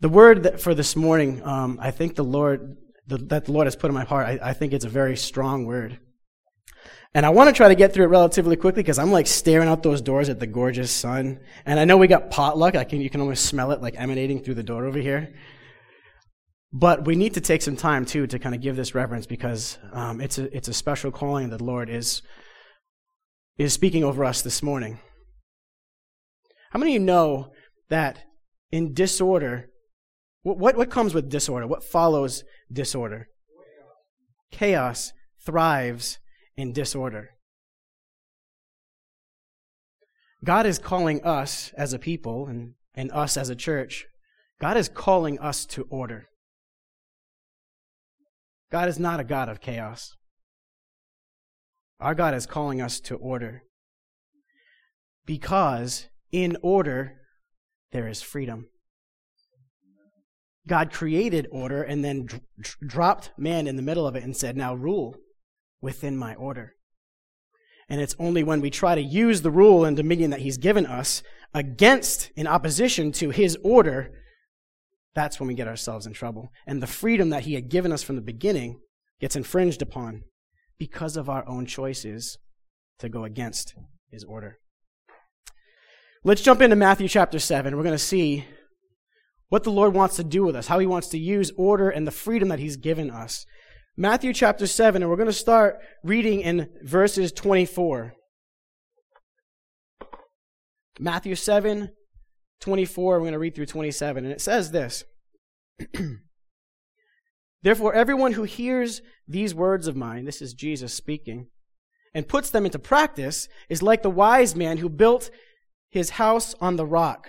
The word for this morning, um, I think the Lord, the, that the Lord has put in my heart, I, I think it's a very strong word. And I want to try to get through it relatively quickly because I'm like staring out those doors at the gorgeous sun. And I know we got potluck. I can, you can almost smell it like emanating through the door over here. But we need to take some time too to kind of give this reverence because um, it's a it's a special calling that the Lord is is speaking over us this morning. How many of you know that in disorder what, what, what comes with disorder? What follows disorder? Chaos thrives in disorder. God is calling us as a people and, and us as a church, God is calling us to order. God is not a God of chaos. Our God is calling us to order. Because in order, there is freedom. God created order and then dropped man in the middle of it and said, Now rule within my order. And it's only when we try to use the rule and dominion that He's given us against, in opposition to His order, that's when we get ourselves in trouble. And the freedom that He had given us from the beginning gets infringed upon because of our own choices to go against His order. Let's jump into Matthew chapter 7. We're going to see what the Lord wants to do with us, how He wants to use order and the freedom that He's given us. Matthew chapter 7, and we're going to start reading in verses 24. Matthew 7, 24, we're going to read through 27, and it says this Therefore, everyone who hears these words of mine, this is Jesus speaking, and puts them into practice is like the wise man who built his house on the rock.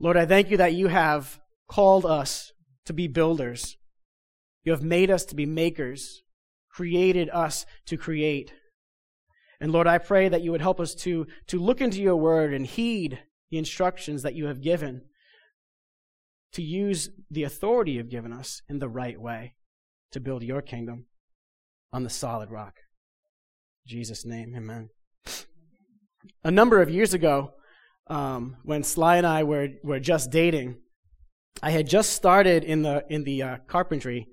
Lord, I thank you that you have called us to be builders. You have made us to be makers, created us to create. And Lord, I pray that you would help us to, to look into your word and heed the instructions that you have given, to use the authority you've given us in the right way to build your kingdom on the solid rock. In Jesus' name, amen. A number of years ago, um, when Sly and I were, were just dating, I had just started in the, in the uh, carpentry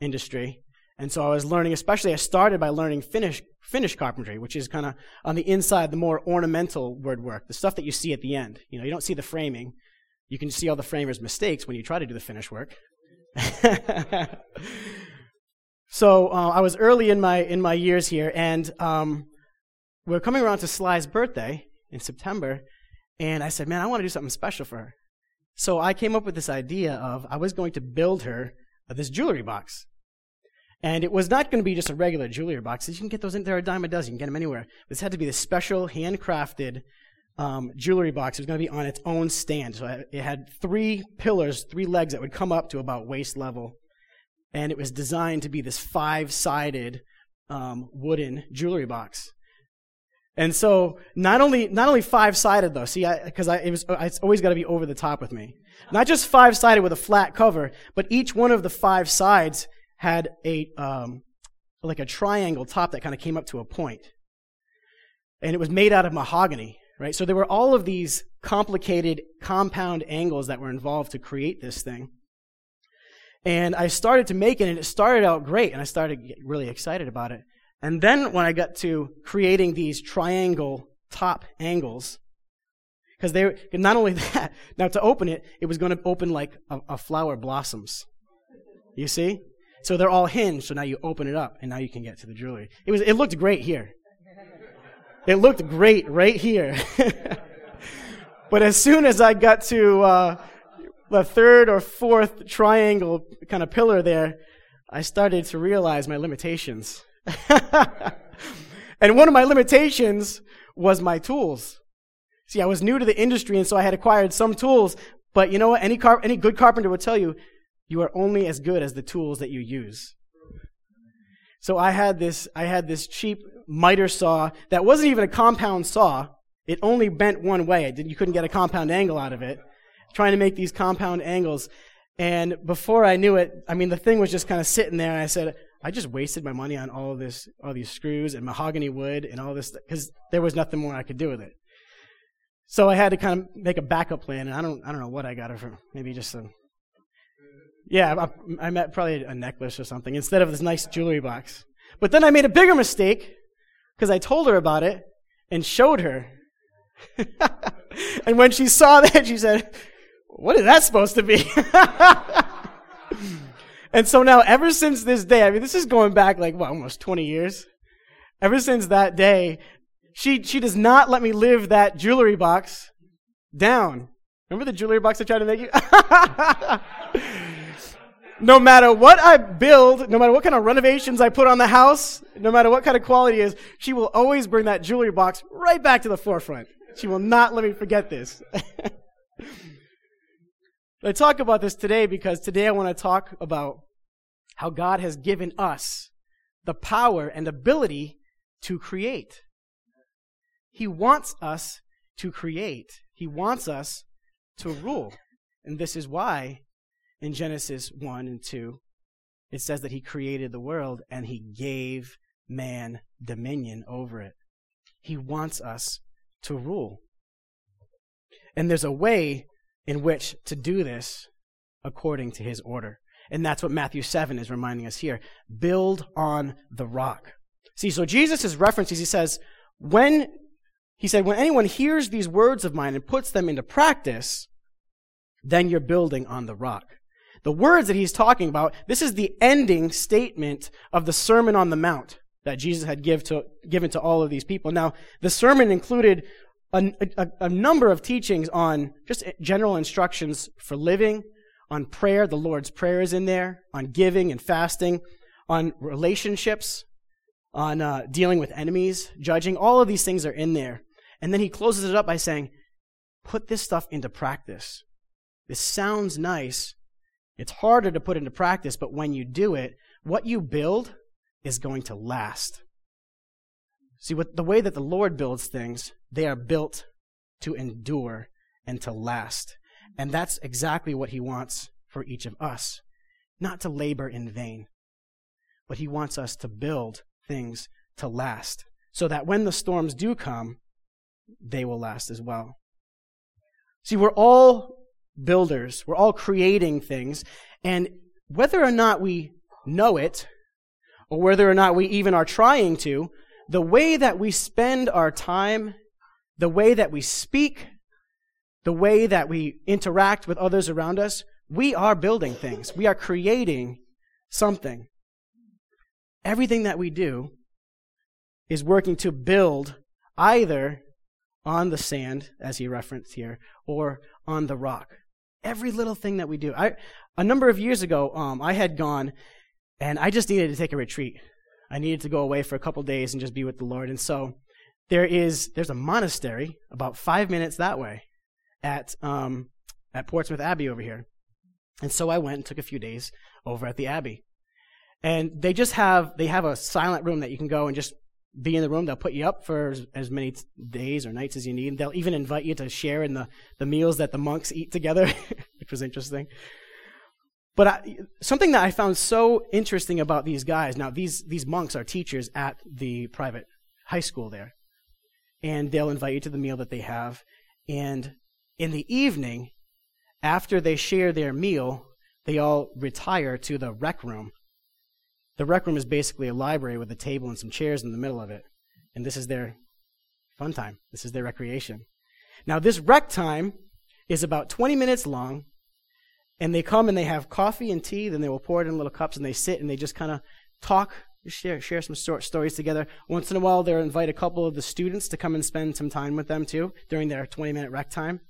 industry. And so I was learning, especially I started by learning finish, finish carpentry, which is kind of on the inside, the more ornamental woodwork, the stuff that you see at the end. You know, you don't see the framing. You can see all the framer's mistakes when you try to do the finish work. so uh, I was early in my in my years here, and um, we're coming around to Sly's birthday in September, and I said, man, I want to do something special for her. So I came up with this idea of I was going to build her this jewelry box. And it was not going to be just a regular jewelry box. You can get those in there a dime a dozen. You can get them anywhere. This had to be the special, handcrafted um, jewelry box. It was going to be on its own stand. So it had three pillars, three legs that would come up to about waist level. And it was designed to be this five sided um, wooden jewelry box. And so not only not only five sided though, see, because I, I, it was it's always got to be over the top with me. Not just five sided with a flat cover, but each one of the five sides had a um, like a triangle top that kind of came up to a point, and it was made out of mahogany, right? So there were all of these complicated compound angles that were involved to create this thing. And I started to make it, and it started out great, and I started to get really excited about it. And then when I got to creating these triangle top angles, because they not only that, now to open it, it was going to open like a, a flower blossoms. You see? So they're all hinged, so now you open it up, and now you can get to the jewelry. It, was, it looked great here. It looked great right here. but as soon as I got to uh, the third or fourth triangle kind of pillar there, I started to realize my limitations. and one of my limitations was my tools. See, I was new to the industry, and so I had acquired some tools. But you know what? Any, car- any good carpenter would tell you You are only as good as the tools that you use. So I had this, I had this cheap miter saw that wasn't even a compound saw. It only bent one way. you couldn't get a compound angle out of it. Trying to make these compound angles. And before I knew it, I mean, the thing was just kind of sitting there, and I said, I just wasted my money on all this, all these screws and mahogany wood and all this, because there was nothing more I could do with it. So I had to kind of make a backup plan, and I don't, I don't know what I got it for. Maybe just a, yeah, I, I met probably a necklace or something instead of this nice jewelry box. But then I made a bigger mistake because I told her about it and showed her. and when she saw that, she said, What is that supposed to be? and so now, ever since this day, I mean, this is going back like, what, almost 20 years? Ever since that day, she, she does not let me live that jewelry box down. Remember the jewelry box I tried to make you? no matter what I build, no matter what kind of renovations I put on the house, no matter what kind of quality is, she will always bring that jewelry box right back to the forefront. She will not let me forget this. I talk about this today because today I want to talk about how God has given us the power and ability to create. He wants us to create. He wants us to rule. And this is why in Genesis 1 and 2, it says that he created the world and he gave man dominion over it. He wants us to rule. And there's a way in which to do this according to his order. And that's what Matthew 7 is reminding us here. Build on the rock. See, so Jesus' references, he says, when, he said, when anyone hears these words of mine and puts them into practice, then you're building on the rock. The words that he's talking about, this is the ending statement of the Sermon on the Mount that Jesus had give to, given to all of these people. Now, the sermon included a, a, a number of teachings on just general instructions for living, on prayer, the Lord's Prayer is in there, on giving and fasting, on relationships, on uh, dealing with enemies, judging. All of these things are in there. And then he closes it up by saying, put this stuff into practice. This sounds nice, it's harder to put into practice, but when you do it, what you build is going to last. See, what, the way that the Lord builds things, they are built to endure and to last. And that's exactly what He wants for each of us. Not to labor in vain, but He wants us to build things to last so that when the storms do come, they will last as well. See, we're all builders. We're all creating things. And whether or not we know it, or whether or not we even are trying to, the way that we spend our time, the way that we speak, the way that we interact with others around us, we are building things. We are creating something. Everything that we do is working to build either on the sand, as he referenced here, or on the rock. Every little thing that we do. I, a number of years ago, um, I had gone and I just needed to take a retreat. I needed to go away for a couple days and just be with the Lord. And so there is there's a monastery about five minutes that way at um, at Portsmouth Abbey over here. And so I went and took a few days over at the Abbey. And they just have they have a silent room that you can go and just be in the room. They'll put you up for as, as many days or nights as you need. They'll even invite you to share in the, the meals that the monks eat together, which was interesting. But I, something that I found so interesting about these guys now, these, these monks are teachers at the private high school there. And they'll invite you to the meal that they have. And in the evening, after they share their meal, they all retire to the rec room the rec room is basically a library with a table and some chairs in the middle of it. And this is their fun time. This is their recreation. Now, this rec time is about 20 minutes long, and they come and they have coffee and tea, then they will pour it in little cups, and they sit and they just kind of talk, share, share some stories together. Once in a while, they'll invite a couple of the students to come and spend some time with them too during their 20 minute rec time.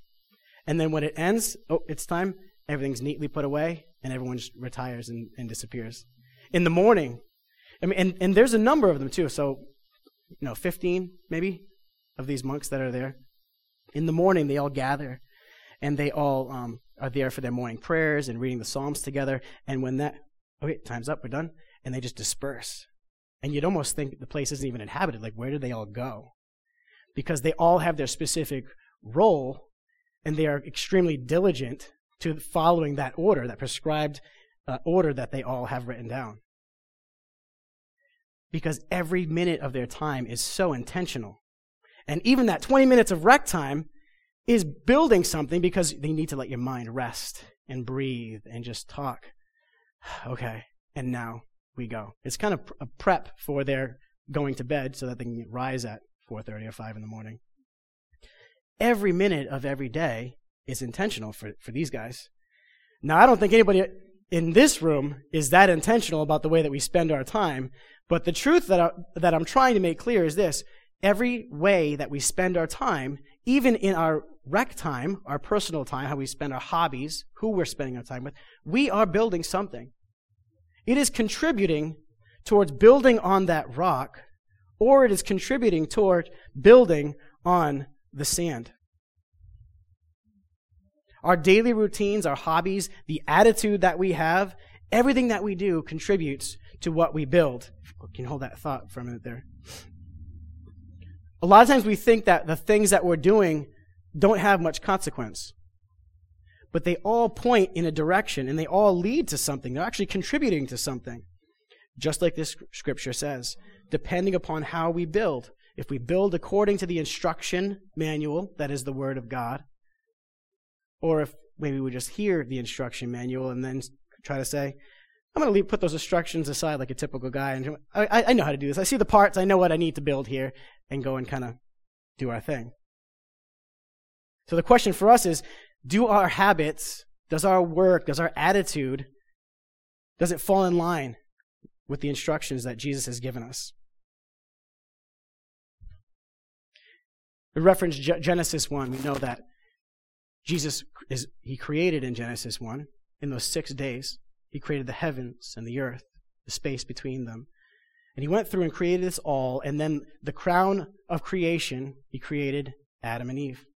And then when it ends, oh, it's time, everything's neatly put away, and everyone retires and, and disappears in the morning. I mean, and, and there's a number of them too. So, you know, 15 maybe of these monks that are there. In the morning, they all gather and they all um, are there for their morning prayers and reading the Psalms together. And when that, okay, time's up, we're done. And they just disperse. And you'd almost think the place isn't even inhabited. Like, where did they all go? Because they all have their specific role and they are extremely diligent to following that order, that prescribed uh, order that they all have written down. Because every minute of their time is so intentional. And even that 20 minutes of rec time is building something because they need to let your mind rest and breathe and just talk. Okay, and now we go. It's kind of a prep for their going to bed so that they can rise at 4:30 or 5 in the morning. Every minute of every day is intentional for, for these guys. Now, I don't think anybody in this room is that intentional about the way that we spend our time, but the truth that, I, that I'm trying to make clear is this every way that we spend our time, even in our rec time, our personal time, how we spend our hobbies, who we're spending our time with, we are building something. It is contributing towards building on that rock, or it is contributing toward building on the sand. Our daily routines, our hobbies, the attitude that we have, everything that we do contributes to what we build. Oh, can hold that thought for a minute there? A lot of times we think that the things that we're doing don't have much consequence. But they all point in a direction and they all lead to something. They're actually contributing to something. Just like this scripture says, depending upon how we build. If we build according to the instruction manual, that is the Word of God, or if maybe we just hear the instruction manual and then try to say, I'm going to put those instructions aside like a typical guy, and I, I know how to do this. I see the parts, I know what I need to build here, and go and kind of do our thing. So the question for us is do our habits, does our work, does our attitude, does it fall in line with the instructions that Jesus has given us? We reference Genesis 1. We know that Jesus is he created in Genesis 1 in those 6 days. He created the heavens and the earth, the space between them. And he went through and created this all and then the crown of creation, he created Adam and Eve.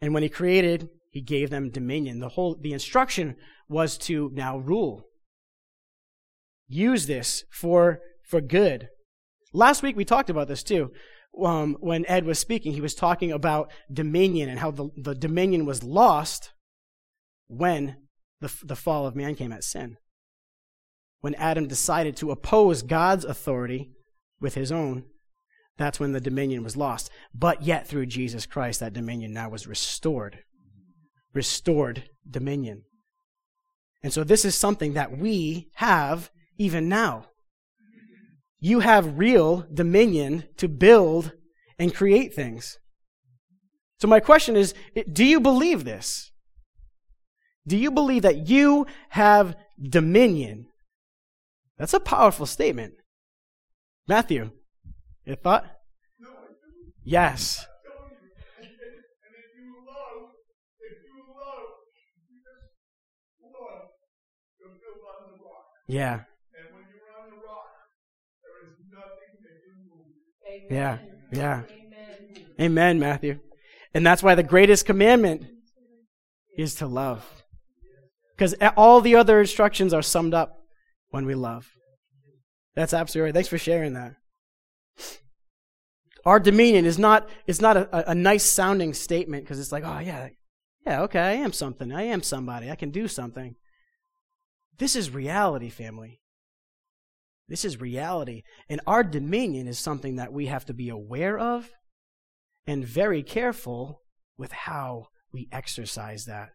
And when he created, he gave them dominion. The whole the instruction was to now rule. Use this for for good. Last week we talked about this too. Um, when Ed was speaking, he was talking about dominion and how the, the dominion was lost when the, the fall of man came at sin. When Adam decided to oppose God's authority with his own, that's when the dominion was lost. But yet, through Jesus Christ, that dominion now was restored. Restored dominion. And so, this is something that we have even now. You have real dominion to build and create things. So, my question is do you believe this? Do you believe that you have dominion? That's a powerful statement. Matthew. Your thought? Yes. Yeah. Yeah. Yeah. Amen, Matthew. And that's why the greatest commandment is to love. Because all the other instructions are summed up when we love. That's absolutely right. Thanks for sharing that. Our dominion is not, it's not a, a nice sounding statement because it's like, oh, yeah, yeah, okay, I am something. I am somebody. I can do something. This is reality, family. This is reality. And our dominion is something that we have to be aware of and very careful with how we exercise that.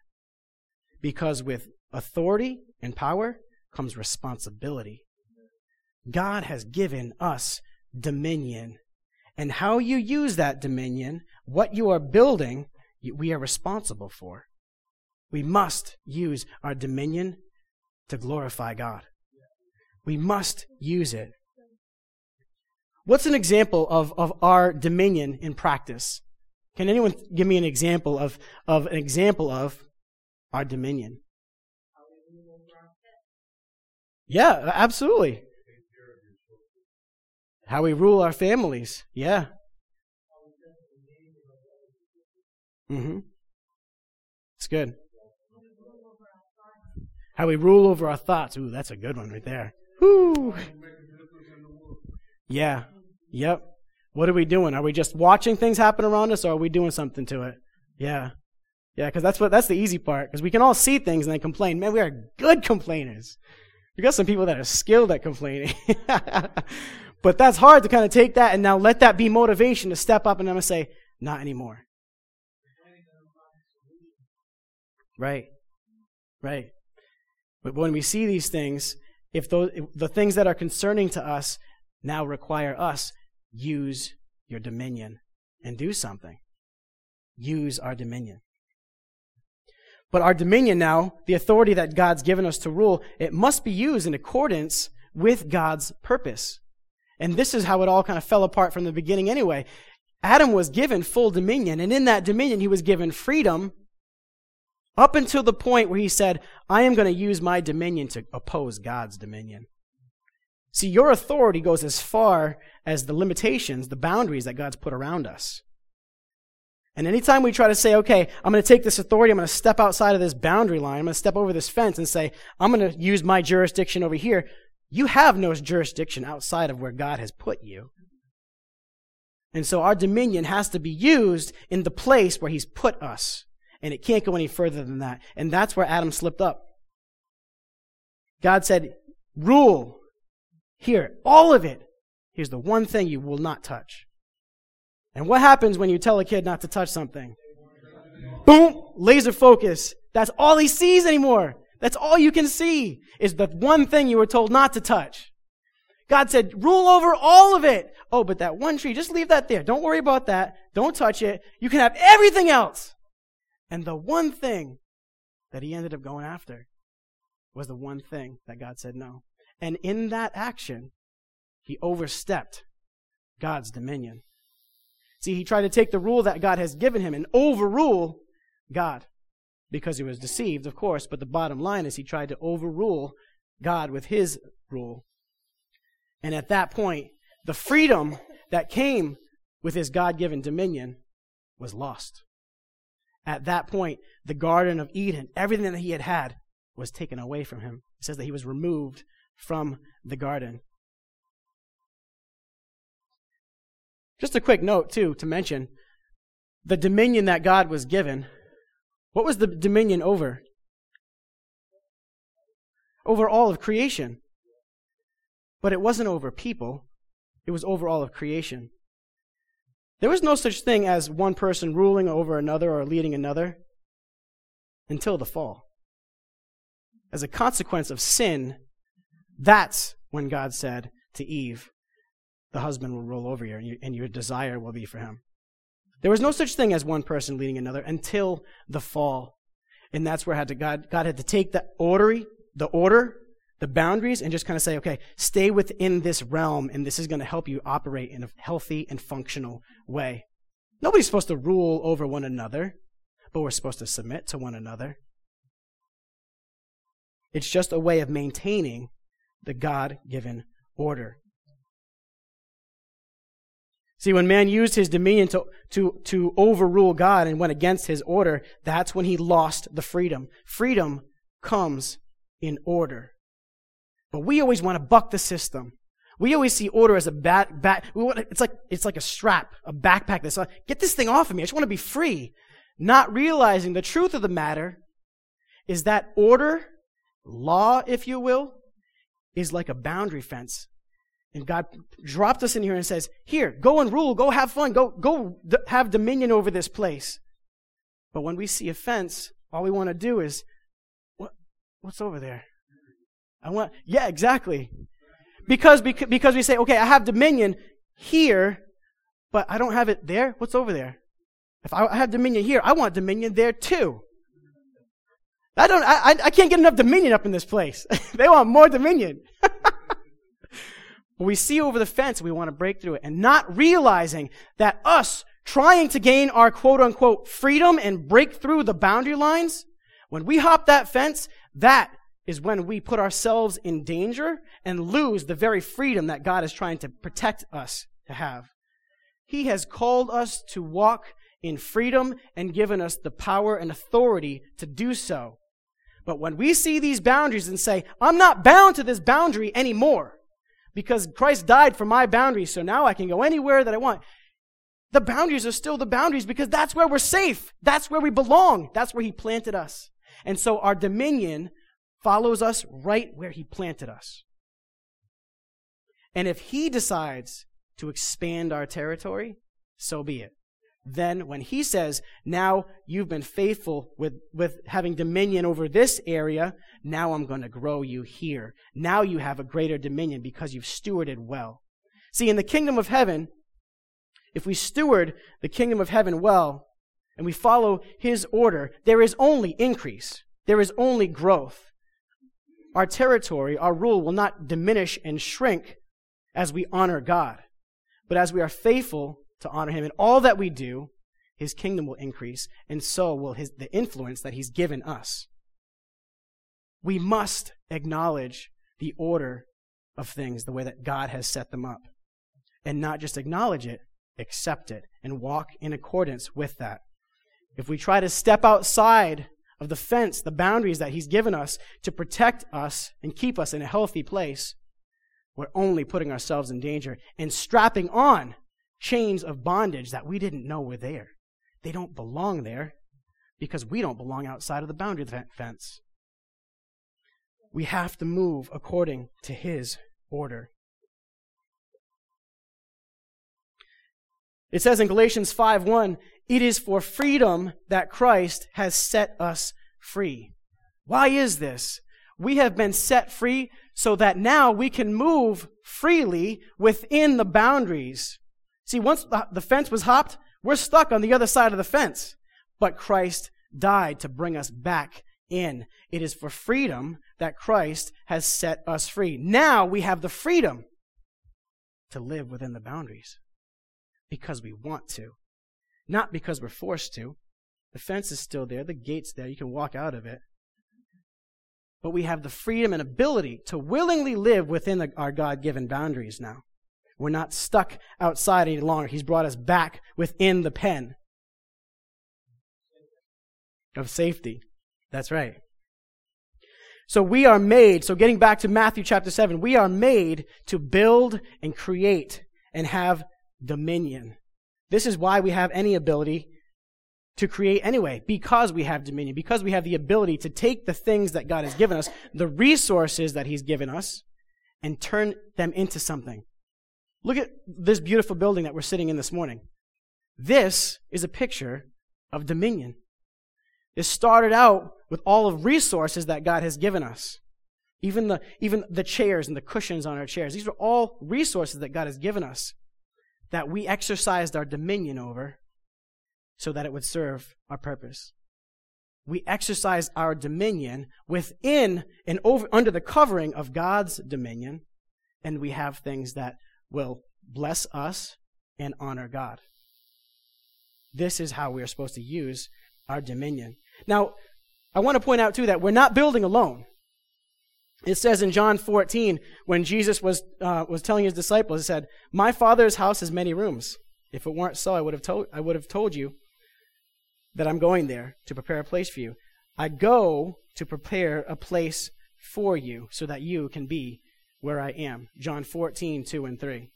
Because with authority and power comes responsibility. God has given us dominion and how you use that dominion, what you are building, we are responsible for. We must use our dominion to glorify God. We must use it. What's an example of, of our dominion in practice? Can anyone give me an example of, of an example of our dominion? Yeah, absolutely. How we rule our families. Yeah. Mm-hmm. It's good. How we rule over our thoughts. Ooh, that's a good one right there. Yeah. Yep. What are we doing? Are we just watching things happen around us or are we doing something to it? Yeah. Yeah, because that's what that's the easy part. Because we can all see things and then complain. Man, we are good complainers. We got some people that are skilled at complaining. but that's hard to kind of take that and now let that be motivation to step up and I'm gonna say, not anymore. Right. Right. But when we see these things, if, those, the things that are concerning to us now require us, use your dominion and do something. Use our dominion. But our dominion now, the authority that God's given us to rule, it must be used in accordance with God's purpose. And this is how it all kind of fell apart from the beginning anyway. Adam was given full dominion, and in that dominion, he was given freedom up until the point where he said, I am going to use my dominion to oppose God's dominion. See, your authority goes as far as the limitations, the boundaries that God's put around us. And anytime we try to say, okay, I'm going to take this authority, I'm going to step outside of this boundary line, I'm going to step over this fence and say, I'm going to use my jurisdiction over here, you have no jurisdiction outside of where God has put you. And so our dominion has to be used in the place where He's put us. And it can't go any further than that. And that's where Adam slipped up. God said, rule. Here, all of it. Here's the one thing you will not touch. And what happens when you tell a kid not to touch something? Boom! Laser focus. That's all he sees anymore. That's all you can see is the one thing you were told not to touch. God said, rule over all of it. Oh, but that one tree, just leave that there. Don't worry about that. Don't touch it. You can have everything else. And the one thing that he ended up going after was the one thing that God said no. And in that action, he overstepped God's dominion. See, he tried to take the rule that God has given him and overrule God because he was deceived, of course. But the bottom line is he tried to overrule God with his rule. And at that point, the freedom that came with his God given dominion was lost. At that point, the Garden of Eden, everything that he had had, was taken away from him. It says that he was removed from the garden. Just a quick note, too, to mention the dominion that God was given. What was the dominion over? Over all of creation. But it wasn't over people, it was over all of creation. There was no such thing as one person ruling over another or leading another until the fall. As a consequence of sin, that's when God said to Eve, The husband will rule over you, and your desire will be for him. There was no such thing as one person leading another until the fall. And that's where had to God, God had to take the order, the order the boundaries and just kind of say, okay, stay within this realm, and this is going to help you operate in a healthy and functional way. Nobody's supposed to rule over one another, but we're supposed to submit to one another. It's just a way of maintaining the God given order. See, when man used his dominion to, to, to overrule God and went against his order, that's when he lost the freedom. Freedom comes in order. But we always want to buck the system. We always see order as a bad, bad, it's like, it's like a strap, a backpack that's like, get this thing off of me. I just want to be free. Not realizing the truth of the matter is that order, law, if you will, is like a boundary fence. And God dropped us in here and says, here, go and rule, go have fun, go, go have dominion over this place. But when we see a fence, all we want to do is, what, what's over there? I want, yeah, exactly. Because, because, we say, okay, I have dominion here, but I don't have it there. What's over there? If I have dominion here, I want dominion there too. I don't, I, I can't get enough dominion up in this place. they want more dominion. but we see over the fence, we want to break through it and not realizing that us trying to gain our quote unquote freedom and break through the boundary lines, when we hop that fence, that is when we put ourselves in danger and lose the very freedom that God is trying to protect us to have. He has called us to walk in freedom and given us the power and authority to do so. But when we see these boundaries and say, I'm not bound to this boundary anymore because Christ died for my boundaries, so now I can go anywhere that I want. The boundaries are still the boundaries because that's where we're safe. That's where we belong. That's where He planted us. And so our dominion follows us right where He planted us. And if He decides to expand our territory, so be it. Then when He says, now you've been faithful with, with having dominion over this area, now I'm going to grow you here. Now you have a greater dominion because you've stewarded well. See, in the kingdom of heaven, if we steward the kingdom of heaven well, and we follow his order, there is only increase. There is only growth. Our territory, our rule will not diminish and shrink as we honor God. But as we are faithful to honor him in all that we do, his kingdom will increase, and so will his, the influence that he's given us. We must acknowledge the order of things the way that God has set them up. And not just acknowledge it, accept it, and walk in accordance with that. If we try to step outside of the fence, the boundaries that He's given us to protect us and keep us in a healthy place, we're only putting ourselves in danger and strapping on chains of bondage that we didn't know were there. They don't belong there because we don't belong outside of the boundary fence. We have to move according to His order. It says in Galatians 5:1, "It is for freedom that Christ has set us free." Why is this? We have been set free so that now we can move freely within the boundaries. See, once the fence was hopped, we're stuck on the other side of the fence. But Christ died to bring us back in. It is for freedom that Christ has set us free. Now we have the freedom to live within the boundaries because we want to, not because we're forced to. The fence is still there, the gate's there, you can walk out of it. But we have the freedom and ability to willingly live within the, our God given boundaries now. We're not stuck outside any longer. He's brought us back within the pen of safety. That's right. So we are made, so getting back to Matthew chapter 7, we are made to build and create and have dominion. This is why we have any ability to create anyway, because we have dominion, because we have the ability to take the things that God has given us, the resources that He's given us, and turn them into something. Look at this beautiful building that we're sitting in this morning. This is a picture of dominion. It started out with all of resources that God has given us. Even the, even the chairs and the cushions on our chairs. These are all resources that God has given us that we exercised our dominion over so that it would serve our purpose. We exercise our dominion within and over, under the covering of God's dominion, and we have things that will bless us and honor God. This is how we are supposed to use our dominion. Now, I want to point out too that we're not building alone. It says in John 14, when Jesus was, uh, was telling his disciples, he said, My Father's house has many rooms. If it weren't so, I would, have told, I would have told you that I'm going there to prepare a place for you. I go to prepare a place for you so that you can be where I am. John 14, 2 and 3.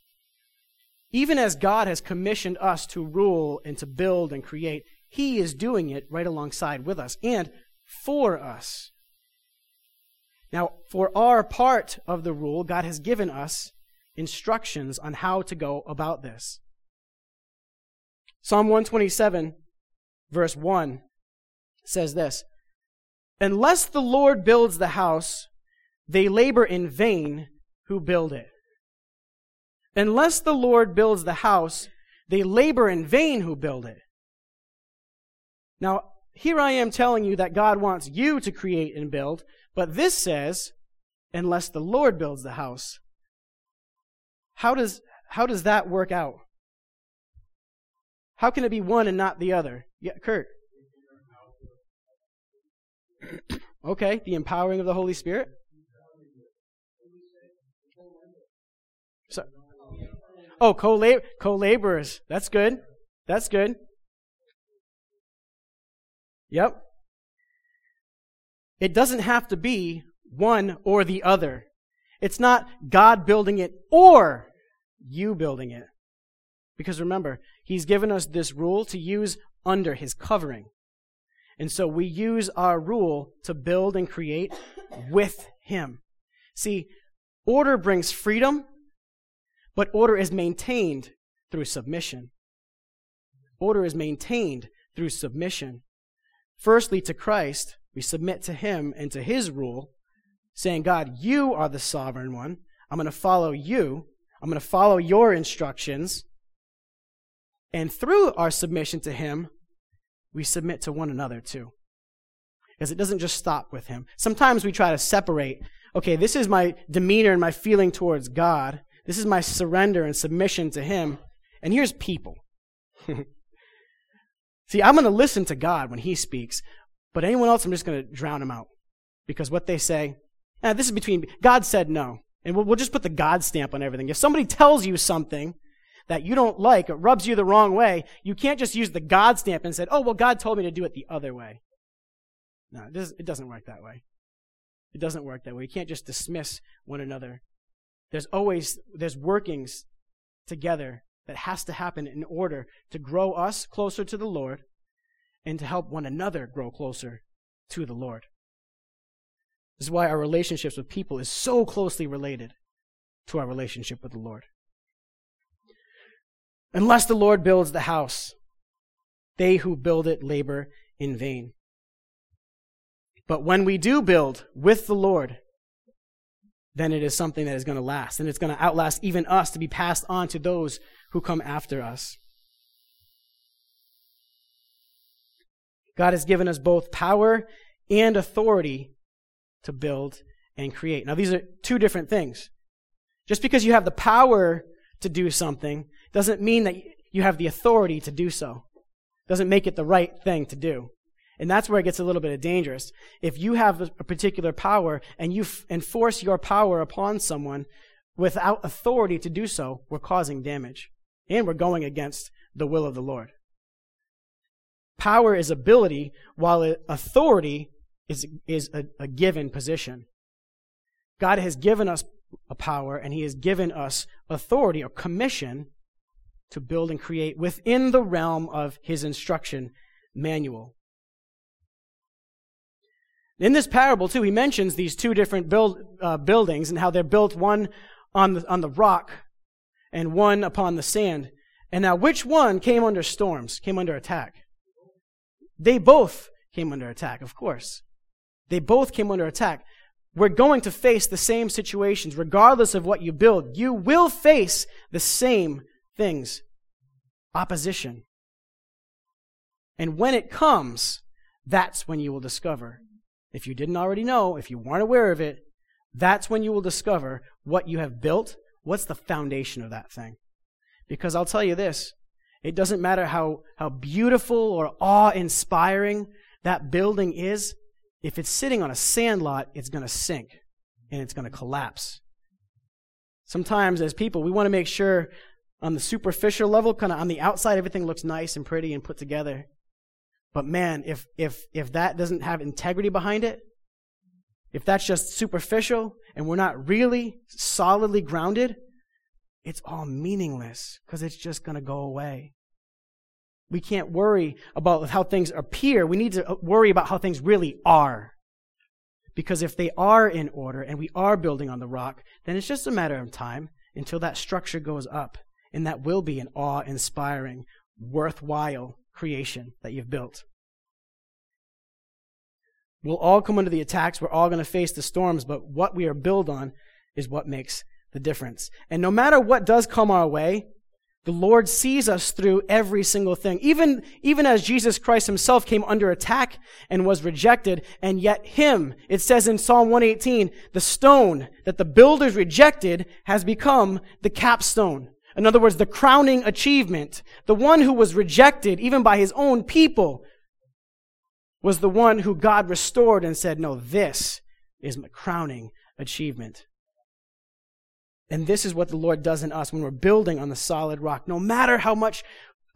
Even as God has commissioned us to rule and to build and create, He is doing it right alongside with us and for us. Now, for our part of the rule, God has given us instructions on how to go about this. Psalm 127, verse 1 says this Unless the Lord builds the house, they labor in vain who build it. Unless the Lord builds the house, they labor in vain who build it. Now, here I am telling you that God wants you to create and build, but this says, unless the Lord builds the house. How does, how does that work out? How can it be one and not the other? Yeah, Kurt. okay, the empowering of the Holy Spirit. So, oh, co co-laborers. That's good. That's good. Yep. It doesn't have to be one or the other. It's not God building it or you building it. Because remember, He's given us this rule to use under His covering. And so we use our rule to build and create with Him. See, order brings freedom, but order is maintained through submission. Order is maintained through submission. Firstly, to Christ, we submit to Him and to His rule, saying, God, you are the sovereign one. I'm going to follow you. I'm going to follow your instructions. And through our submission to Him, we submit to one another too. Because it doesn't just stop with Him. Sometimes we try to separate, okay, this is my demeanor and my feeling towards God. This is my surrender and submission to Him. And here's people. See, I'm going to listen to God when He speaks, but anyone else, I'm just going to drown them out. Because what they say, eh, this is between, God said no. And we'll, we'll just put the God stamp on everything. If somebody tells you something that you don't like, it rubs you the wrong way, you can't just use the God stamp and say, oh, well, God told me to do it the other way. No, it doesn't, it doesn't work that way. It doesn't work that way. You can't just dismiss one another. There's always, there's workings together that has to happen in order to grow us closer to the Lord and to help one another grow closer to the Lord. This is why our relationships with people is so closely related to our relationship with the Lord. Unless the Lord builds the house, they who build it labor in vain. But when we do build with the Lord, then it is something that is going to last, and it's going to outlast even us to be passed on to those who come after us. God has given us both power and authority to build and create. Now, these are two different things. Just because you have the power to do something doesn't mean that you have the authority to do so. Doesn't make it the right thing to do. And that's where it gets a little bit dangerous. If you have a particular power and you f- enforce your power upon someone without authority to do so, we're causing damage. And we're going against the will of the Lord. Power is ability, while authority is, is a, a given position. God has given us a power and He has given us authority or commission to build and create within the realm of His instruction manual. In this parable, too, he mentions these two different build, uh, buildings and how they're built one on the, on the rock and one upon the sand. And now, which one came under storms, came under attack? They both came under attack, of course. They both came under attack. We're going to face the same situations, regardless of what you build. You will face the same things opposition. And when it comes, that's when you will discover. If you didn't already know, if you weren't aware of it, that's when you will discover what you have built, what's the foundation of that thing. Because I'll tell you this it doesn't matter how, how beautiful or awe inspiring that building is, if it's sitting on a sand lot, it's going to sink and it's going to collapse. Sometimes, as people, we want to make sure on the superficial level, kind of on the outside, everything looks nice and pretty and put together. But man, if, if, if that doesn't have integrity behind it, if that's just superficial and we're not really solidly grounded, it's all meaningless because it's just going to go away. We can't worry about how things appear. We need to uh, worry about how things really are. Because if they are in order and we are building on the rock, then it's just a matter of time until that structure goes up. And that will be an awe inspiring, worthwhile creation that you've built. We'll all come under the attacks. We're all going to face the storms, but what we are built on is what makes the difference. And no matter what does come our way, the Lord sees us through every single thing. Even, even as Jesus Christ himself came under attack and was rejected, and yet him, it says in Psalm 118, the stone that the builders rejected has become the capstone. In other words, the crowning achievement. The one who was rejected even by his own people was the one who God restored and said, no, this is my crowning achievement. And this is what the Lord does in us when we're building on the solid rock. No matter how much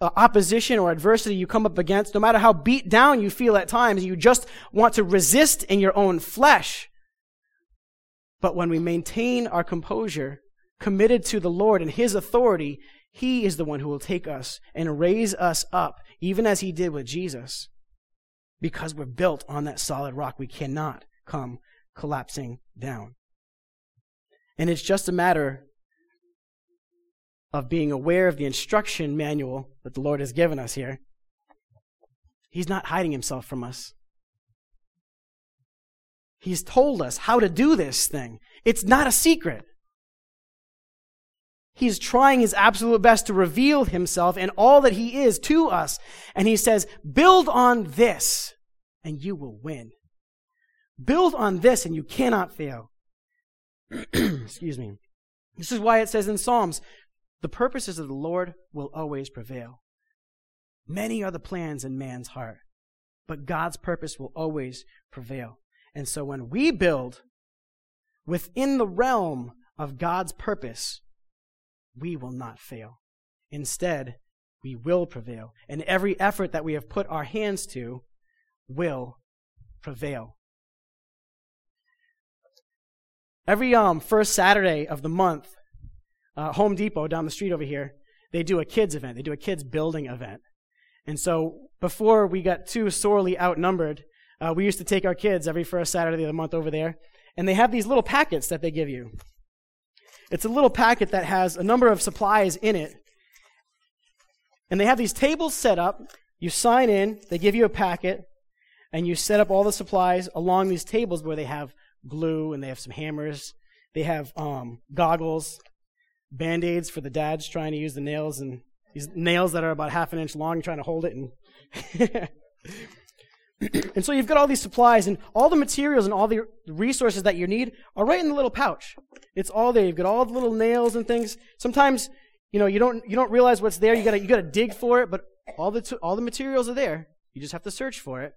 uh, opposition or adversity you come up against, no matter how beat down you feel at times, you just want to resist in your own flesh. But when we maintain our composure, committed to the Lord and His authority, He is the one who will take us and raise us up, even as He did with Jesus. Because we're built on that solid rock, we cannot come collapsing down. And it's just a matter of being aware of the instruction manual that the Lord has given us here. He's not hiding himself from us. He's told us how to do this thing. It's not a secret. He's trying his absolute best to reveal himself and all that he is to us. And he says, build on this and you will win. Build on this and you cannot fail. Excuse me. This is why it says in Psalms, the purposes of the Lord will always prevail. Many are the plans in man's heart, but God's purpose will always prevail. And so when we build within the realm of God's purpose, we will not fail. Instead, we will prevail. And every effort that we have put our hands to will prevail. Every um, first Saturday of the month, uh, Home Depot down the street over here, they do a kids event. They do a kids building event. And so before we got too sorely outnumbered, uh, we used to take our kids every first Saturday of the month over there, and they have these little packets that they give you. It's a little packet that has a number of supplies in it. And they have these tables set up. You sign in, they give you a packet, and you set up all the supplies along these tables where they have glue and they have some hammers. They have um, goggles, band aids for the dads trying to use the nails and these nails that are about half an inch long, trying to hold it. And, and so you've got all these supplies and all the materials and all the resources that you need are right in the little pouch. It's all there. You've got all the little nails and things. Sometimes, you know, you don't, you don't realize what's there. You gotta, you gotta dig for it, but all the, t- all the materials are there. You just have to search for it.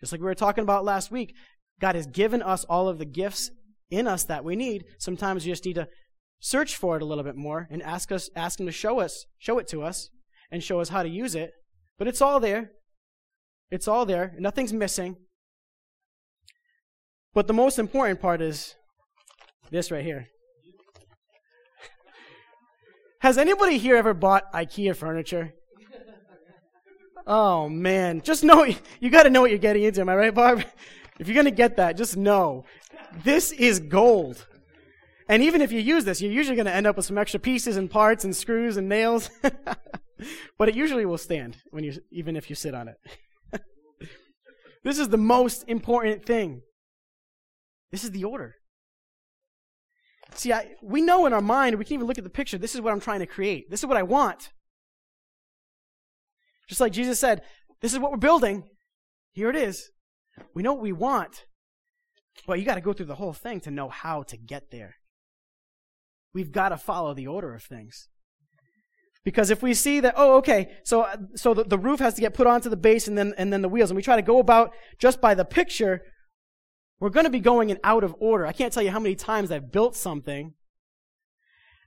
Just like we were talking about last week. God has given us all of the gifts in us that we need. Sometimes you just need to search for it a little bit more and ask us ask him to show us show it to us and show us how to use it. But it's all there. It's all there. Nothing's missing. But the most important part is this right here. Has anybody here ever bought ikea furniture? Oh man. Just know you got to know what you're getting into. Am i right barb if you're going to get that just know this is gold and even if you use this, you're usually going to end up with some extra pieces and parts and screws and nails. but it usually will stand when you, even if you sit on it. this is the most important thing. This is the order. See, I, we know in our mind, we can even look at the picture, this is what I'm trying to create. This is what I want. Just like Jesus said, this is what we're building. Here it is. We know what we want. But you got to go through the whole thing to know how to get there. We've got to follow the order of things. Because if we see that, oh, okay, so, so the, the roof has to get put onto the base and then, and then the wheels, and we try to go about just by the picture, we're going to be going in out of order. I can't tell you how many times I've built something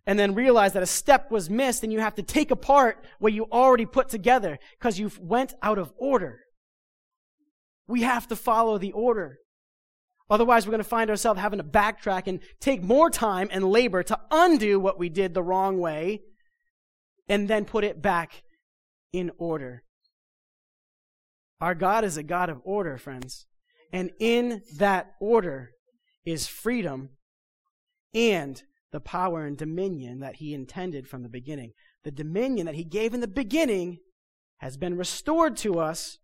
and then realize that a step was missed and you have to take apart what you already put together because you went out of order. We have to follow the order. Otherwise, we're going to find ourselves having to backtrack and take more time and labor to undo what we did the wrong way and then put it back in order. Our God is a God of order, friends. And in that order is freedom and the power and dominion that He intended from the beginning. The dominion that He gave in the beginning has been restored to us.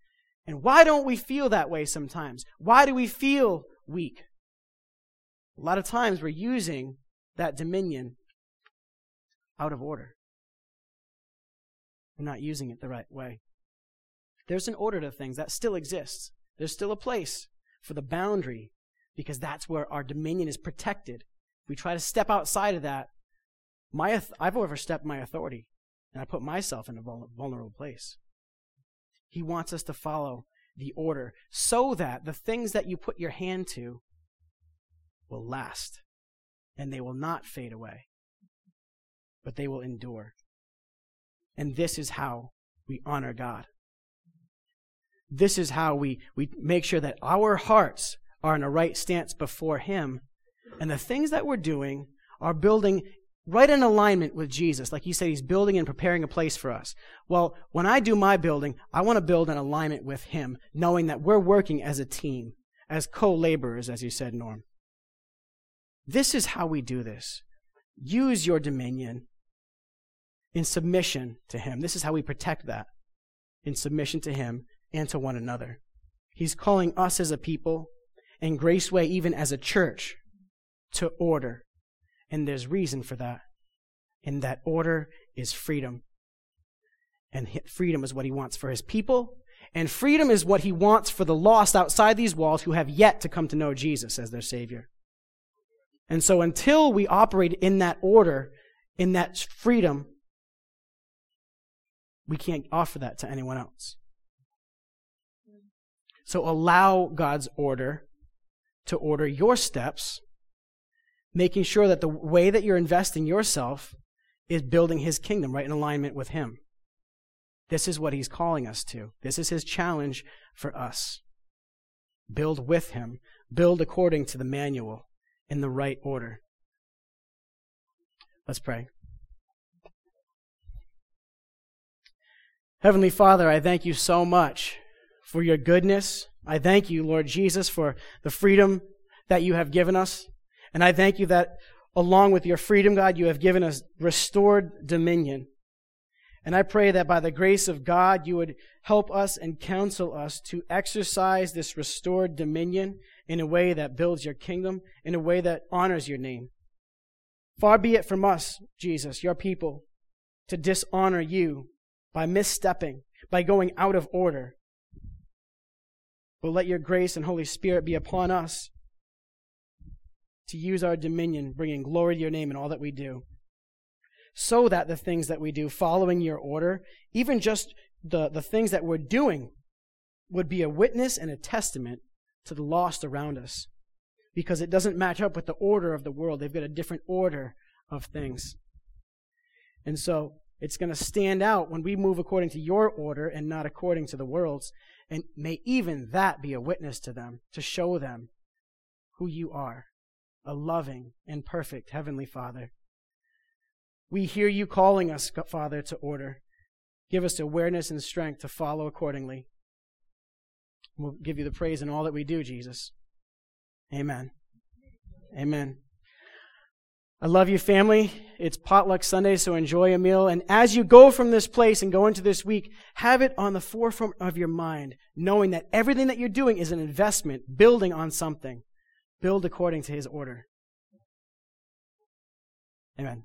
And why don't we feel that way sometimes? Why do we feel weak. A lot of times we're using that dominion out of order. We're not using it the right way. There's an order to things that still exists. There's still a place for the boundary because that's where our dominion is protected. If we try to step outside of that, my I've overstepped my authority and I put myself in a vulnerable place. He wants us to follow the order so that the things that you put your hand to will last and they will not fade away, but they will endure. And this is how we honor God. This is how we, we make sure that our hearts are in a right stance before Him, and the things that we're doing are building right in alignment with Jesus. Like you said, He's building and preparing a place for us. Well, when I do my building, I want to build in alignment with Him, knowing that we're working as a team, as co laborers, as you said, Norm. This is how we do this. Use your dominion in submission to Him. This is how we protect that in submission to Him and to one another. He's calling us as a people and Graceway even as a church to order. And there's reason for that. And that order is freedom. And freedom is what he wants for his people. And freedom is what he wants for the lost outside these walls who have yet to come to know Jesus as their Savior. And so until we operate in that order, in that freedom, we can't offer that to anyone else. So allow God's order to order your steps, making sure that the way that you're investing yourself is building His kingdom right in alignment with Him. This is what He's calling us to. This is His challenge for us. Build with Him, build according to the manual in the right order. Let's pray. Heavenly Father, I thank you so much for your goodness. I thank you, Lord Jesus, for the freedom that you have given us. And I thank you that along with your freedom, God, you have given us restored dominion. And I pray that by the grace of God, you would help us and counsel us to exercise this restored dominion in a way that builds your kingdom, in a way that honors your name. Far be it from us, Jesus, your people, to dishonor you by misstepping, by going out of order, but let your grace and Holy Spirit be upon us to use our dominion, bringing glory to your name in all that we do. So that the things that we do, following your order, even just the, the things that we're doing, would be a witness and a testament to the lost around us. Because it doesn't match up with the order of the world. They've got a different order of things. And so it's going to stand out when we move according to your order and not according to the world's. And may even that be a witness to them, to show them who you are a loving and perfect Heavenly Father. We hear you calling us, Father, to order. Give us awareness and strength to follow accordingly. We'll give you the praise in all that we do, Jesus. Amen. Amen. I love you, family. It's potluck Sunday, so enjoy a meal. And as you go from this place and go into this week, have it on the forefront of your mind, knowing that everything that you're doing is an investment, building on something. Build according to his order. Amen.